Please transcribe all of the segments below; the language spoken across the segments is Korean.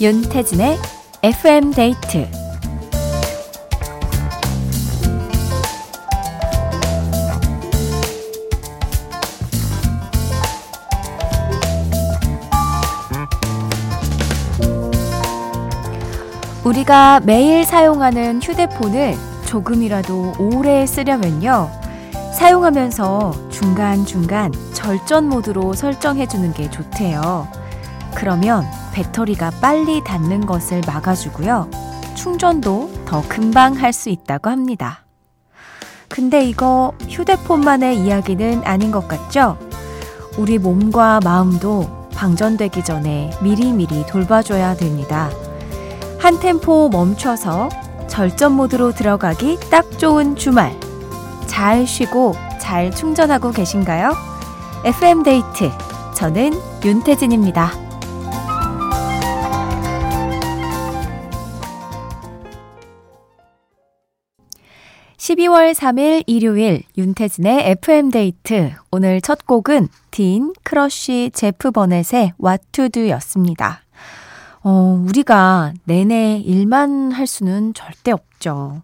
윤태진의 FM 데이트 우리가 매일 사용하는 휴대폰을 조금이라도 오래 쓰려면요. 사용하면서 중간중간 절전 모드로 설정해주는 게 좋대요. 그러면 배터리가 빨리 닿는 것을 막아주고요. 충전도 더 금방 할 수 있다고 합니다. 근데 이거 휴대폰만의 이야기는 아닌 것 같죠? 우리 몸과 마음도 방전되기 전에 미리미리 돌봐줘야 됩니다. 한 템포 멈춰서 절전 모드로 들어가기 딱 좋은 주말. 잘 쉬고 잘 충전하고 계신가요? FM데이트. 저는 윤태진입니다. 12월 3일 일요일 윤태진의 FM데이트. 오늘 첫 곡은 딘 크러쉬 제프 버넷의 What to Do였습니다. 어, 우리가 내내 일만 할 수는 절대 없죠.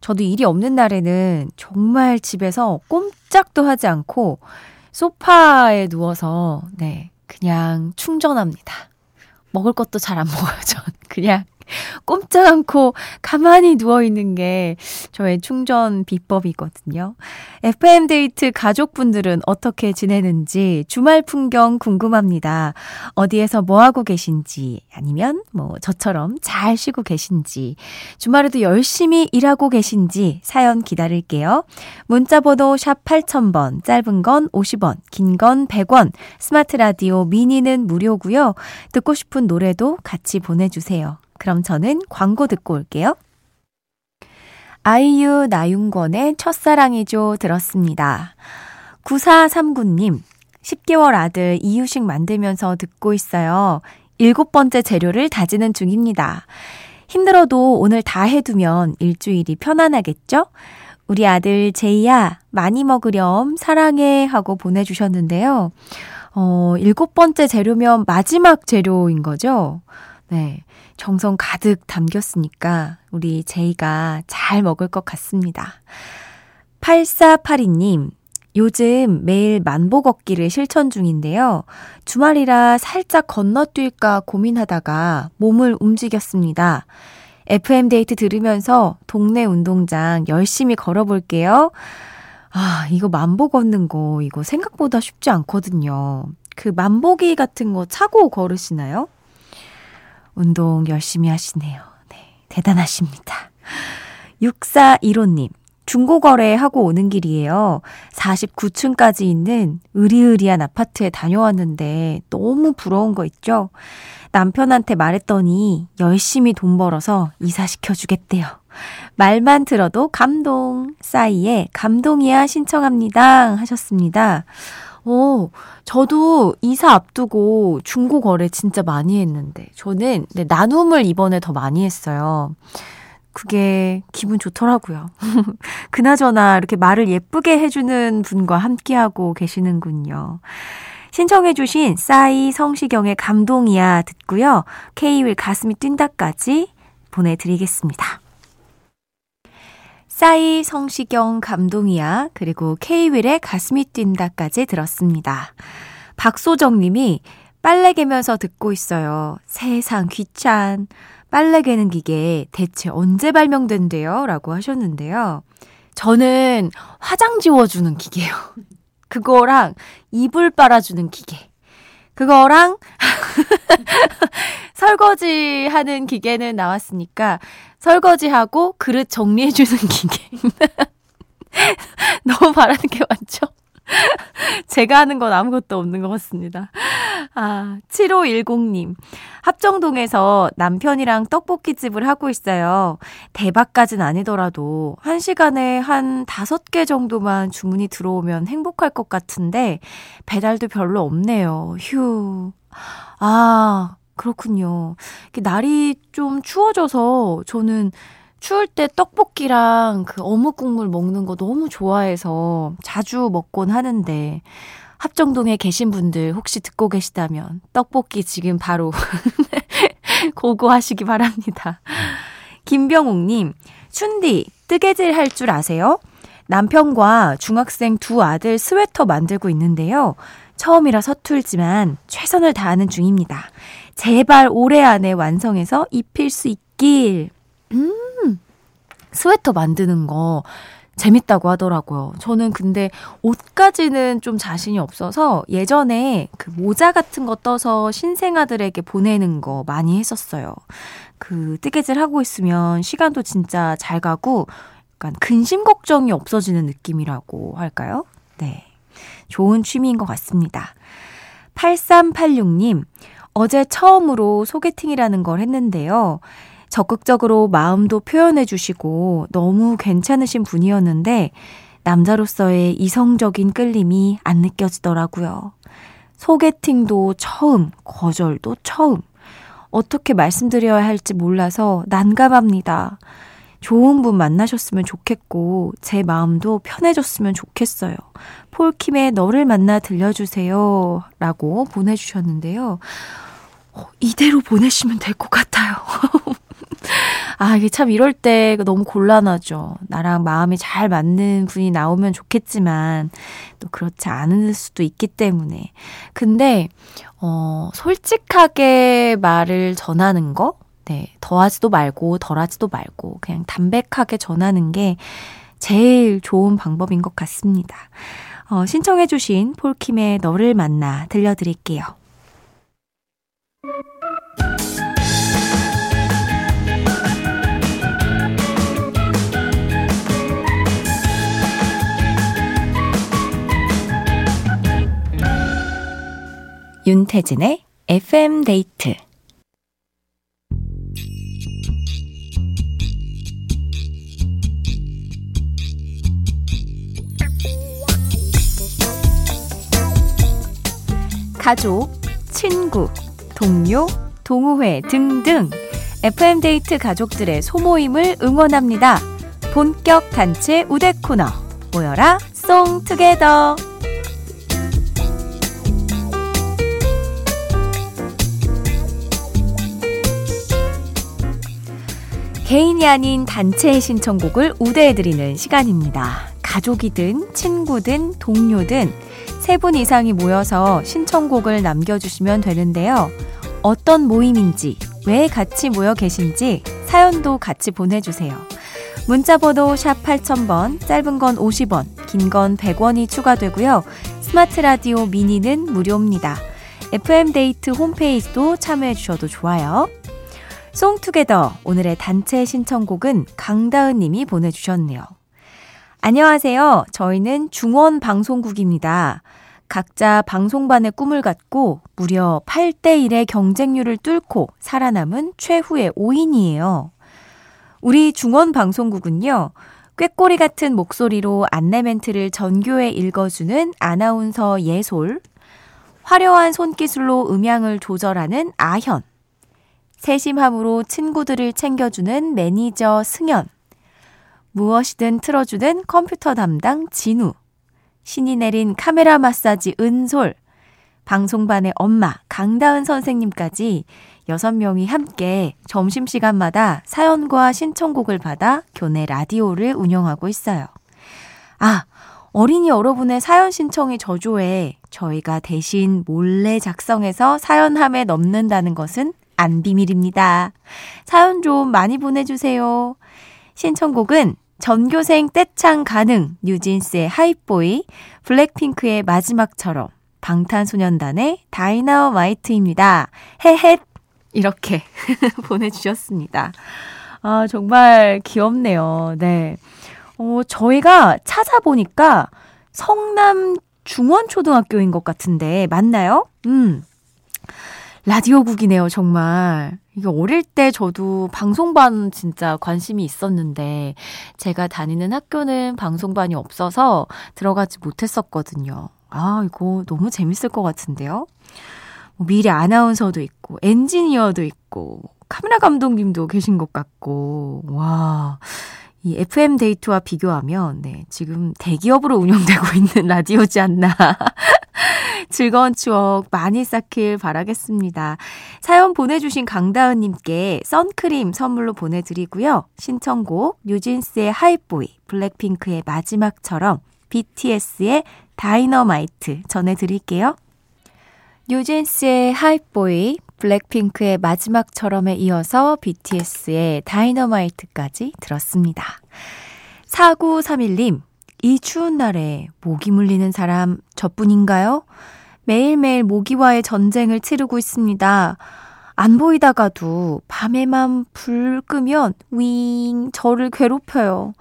저도 일이 없는 날에는 정말 집에서 꼼짝도 하지 않고 소파에 누워서, 네, 그냥 충전합니다. 먹을 것도 잘 안 먹어요, 전. 그냥 꼼짝 않고 가만히 누워있는 게 저의 충전 비법이거든요. FM데이트 가족분들은 어떻게 지내는지 주말 풍경 궁금합니다. 어디에서 뭐하고 계신지 아니면 뭐 저처럼 잘 쉬고 계신지 주말에도 열심히 일하고 계신지 사연 기다릴게요. 문자번호 샵 8000번 짧은 건 50원 긴 건 100원 스마트 라디오 미니는 무료고요. 듣고 싶은 노래도 같이 보내주세요. 그럼 저는 광고 듣고 올게요. 아이유 나윤권의 첫사랑이죠 들었습니다. 9439님, 10개월 아들 이유식 만들면서 듣고 있어요. 일곱 번째 재료를 다지는 중입니다. 힘들어도 오늘 다 해두면 일주일이 편안하겠죠? 우리 아들 제이야, 많이 먹으렴, 사랑해 하고 보내주셨는데요. 어, 일곱 번째 재료면 마지막 재료인 거죠? 네. 정성 가득 담겼으니까 우리 제이가 잘 먹을 것 같습니다. 8482님, 요즘 매일 만보 걷기를 실천 중인데요. 주말이라 살짝 건너뛸까 고민하다가 몸을 움직였습니다. FM데이트 들으면서 동네 운동장 열심히 걸어볼게요. 아, 이거 만보 걷는 거, 이거 생각보다 쉽지 않거든요. 그 만보기 같은 거 차고 걸으시나요? 운동 열심히 하시네요. 네, 대단하십니다. 6415님, 중고거래 하고 오는 길이에요. 49층까지 있는 으리으리한 아파트에 다녀왔는데 너무 부러운 거 있죠? 남편한테 말했더니 열심히 돈 벌어서 이사시켜 주겠대요. 말만 들어도 감동. 싸이의 감동이야 신청합니다. 하셨습니다. 오, 저도 이사 앞두고 중고 거래 진짜 많이 했는데, 저는 네, 나눔을 이번에 더 많이 했어요. 그게 기분 좋더라고요. 그나저나 이렇게 말을 예쁘게 해주는 분과 함께하고 계시는군요. 신청해주신 싸이 성시경의 감동이야 듣고요. K윌 가슴이 뛴다까지 보내드리겠습니다. 싸이 성시경 감동이야 그리고 케이윌의 가슴이 뛴다까지 들었습니다. 박소정 님이 빨래 개면서 듣고 있어요. 세상 귀찮. 빨래 개는 기계 대체 언제 발명된대요? 라고 하셨는데요. 저는 화장 지워주는 기계요. 그거랑 이불 빨아주는 기계. 그거랑 설거지 하는 기계는 나왔으니까 설거지하고 그릇 정리해주는 기계. 너무 바라는 게 많죠? 제가 하는 건 아무것도 없는 것 같습니다. 아, 7510님. 합정동에서 남편이랑 떡볶이집을 하고 있어요. 대박까진 아니더라도 한 시간에 한 다섯 개 정도만 주문이 들어오면 행복할 것 같은데 배달도 별로 없네요. 휴. 아, 그렇군요. 날이 좀 추워져서 저는 추울 때 떡볶이랑 그 어묵 국물 먹는 거 너무 좋아해서 자주 먹곤 하는데 합정동에 계신 분들 혹시 듣고 계시다면 떡볶이 지금 바로 고고하시기 바랍니다. 김병옥님, 춘디, 뜨개질 할 줄 아세요? 남편과 중학생 두 아들 스웨터 만들고 있는데요. 처음이라 서툴지만 최선을 다하는 중입니다. 제발 올해 안에 완성해서 입힐 수 있길. 음, 스웨터 만드는 거 재밌다고 하더라고요. 저는 근데 옷까지는 좀 자신이 없어서 예전에 그 모자 같은 거 떠서 신생아들에게 보내는 거 많이 했었어요. 그 뜨개질 하고 있으면 시간도 진짜 잘 가고 약간 근심 걱정이 없어지는 느낌이라고 할까요? 네. 좋은 취미인 것 같습니다. 8386님, 어제 처음으로 소개팅이라는 걸 했는데요. 적극적으로 마음도 표현해 주시고 너무 괜찮으신 분이었는데 남자로서의 이성적인 끌림이 안 느껴지더라고요. 소개팅도 처음, 거절도 처음. 어떻게 말씀드려야 할지 몰라서 난감합니다. 좋은 분 만나셨으면 좋겠고, 제 마음도 편해졌으면 좋겠어요. 폴킴의 너를 만나 들려주세요. 라고 보내주셨는데요. 어, 이대로 보내시면 될 것 같아요. 아, 이게 참 이럴 때 너무 곤란하죠. 나랑 마음이 잘 맞는 분이 나오면 좋겠지만, 또 그렇지 않을 수도 있기 때문에. 근데, 어, 솔직하게 말을 전하는 거? 네, 더하지도 말고, 덜하지도 말고, 그냥 담백하게 전하는 게 제일 좋은 방법인 것 같습니다. 어, 신청해주신 폴킴의 너를 만나 들려드릴게요. 윤태진의 FM 데이트 가족, 친구, 동료, 동호회 등등 FM데이트 가족들의 소모임을 응원합니다. 본격 단체 우대 코너 모여라 송투게더 개인이 아닌 단체의 신청곡을 우대해드리는 시간입니다. 가족이든 친구든 동료든 세 분 이상이 모여서 신청곡을 남겨주시면 되는데요. 어떤 모임인지, 왜 같이 모여 계신지 사연도 같이 보내주세요. 문자번호 샵 8000번, 짧은 건 50원, 긴 건 100원이 추가되고요. 스마트 라디오 미니는 무료입니다. FM데이트 홈페이지도 참여해주셔도 좋아요. 송투게더 오늘의 단체 신청곡은 강다은 님이 보내주셨네요. 안녕하세요. 저희는 중원 방송국입니다. 각자 방송반의 꿈을 갖고 무려 8대1의 경쟁률을 뚫고 살아남은 최후의 5인이에요. 우리 중원 방송국은요, 꾀꼬리 같은 목소리로 안내 멘트를 전교에 읽어주는 아나운서 예솔, 화려한 손기술로 음향을 조절하는 아현, 세심함으로 친구들을 챙겨주는 매니저 승현, 무엇이든 틀어주는 컴퓨터 담당 진우, 신이 내린 카메라 마사지 은솔, 방송반의 엄마 강다은 선생님까지 6명이 함께 점심시간마다 사연과 신청곡을 받아 교내 라디오를 운영하고 있어요. 아, 어린이 여러분의 사연 신청이 저조해 저희가 대신 몰래 작성해서 사연함에 넣는다는 것은 안 비밀입니다. 사연 좀 많이 보내주세요. 신청곡은 전교생 떼창 가능 뉴진스의 하이보이, 블랙핑크의 마지막처럼, 방탄소년단의 다이나마이트입니다. 헤헷! 이렇게 보내주셨습니다. 아, 정말 귀엽네요. 네. 어, 저희가 찾아보니까 성남 중원초등학교인 것 같은데, 맞나요? 음. 라디오국이네요, 정말. 이게 어릴 때 저도 방송반 진짜 관심이 있었는데, 제가 다니는 학교는 방송반이 없어서 들어가지 못했었거든요. 아, 이거 너무 재밌을 것 같은데요? 뭐 미래 아나운서도 있고, 엔지니어도 있고, 카메라 감독님도 계신 것 같고, 와. 이 FM 데이트와 비교하면, 네, 지금 대기업으로 운영되고 있는 라디오지 않나 즐거운 추억 많이 쌓길 바라겠습니다. 사연 보내주신 강다은님께 선크림 선물로 보내드리고요. 신청곡 뉴진스의 Hype Boy, 블랙핑크의 마지막처럼 BTS의 다이너마이트 전해드릴게요. 뉴진스의 하이보이, 블랙핑크의 마지막처럼에 이어서 BTS의 다이너마이트까지 들었습니다. 4931님, 이 추운 날에 모기 물리는 사람 저뿐인가요? 매일매일 모기와의 전쟁을 치르고 있습니다. 안 보이다가도 밤에만 불 끄면 윙 저를 괴롭혀요.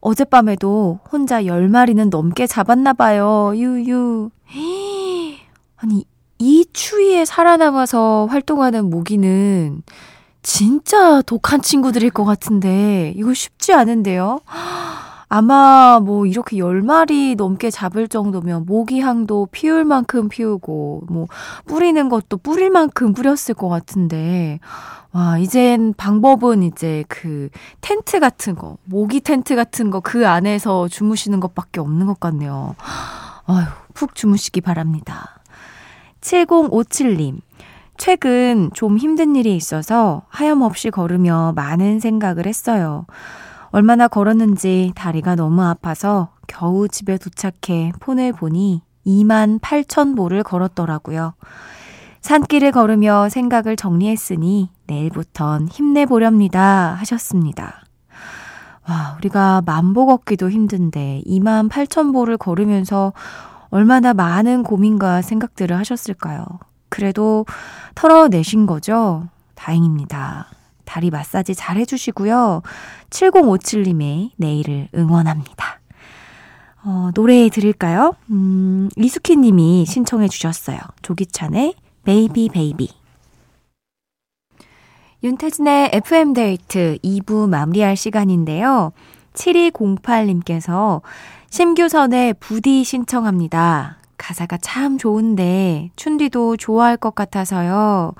어젯밤에도 혼자 10마리는 넘게 잡았나 봐요. 유유. 아니 이 추위에 살아남아서 활동하는 모기는 진짜 독한 친구들일 것 같은데 이거 쉽지 않은데요. 아마 뭐 이렇게 10마리 넘게 잡을 정도면 모기향도 피울 만큼 피우고 뭐 뿌리는 것도 뿌릴 만큼 뿌렸을 것 같은데 와, 이젠 방법은 이제 그 텐트 같은 거, 모기 텐트 같은 거 그 안에서 주무시는 것밖에 없는 것 같네요. 아휴, 푹 주무시기 바랍니다. 7057님. 최근 좀 힘든 일이 있어서 하염없이 걸으며 많은 생각을 했어요. 얼마나 걸었는지 다리가 너무 아파서 겨우 집에 도착해 폰을 보니 2만 8천 보를 걸었더라고요. 산길을 걸으며 생각을 정리했으니 내일부턴 힘내보렵니다. 하셨습니다. 와, 우리가 만보 걷기도 힘든데 2만 8천 보를 걸으면서 얼마나 많은 고민과 생각들을 하셨을까요? 그래도 털어내신 거죠? 다행입니다. 다리 마사지 잘 해주시고요. 7057님의 내일을 응원합니다. 어, 노래 들을까요? 음, 이수키 님이 신청해 주셨어요. 조규찬의 Baby Baby. 윤태진의 FM데이트 2부 마무리할 시간인데요. 7208님께서 심규선의 부디 신청합니다. 가사가 참 좋은데 춘디도 좋아할 것 같아서요.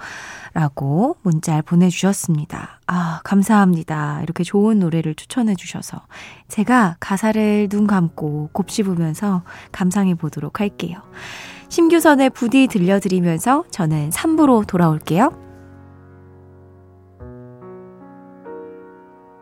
라고 문자를 보내주셨습니다. 아, 감사합니다. 이렇게 좋은 노래를 추천해 주셔서 제가 가사를 눈 감고 곱씹으면서 감상해 보도록 할게요. 심규선의 부디 들려드리면서 저는 3부로 돌아올게요.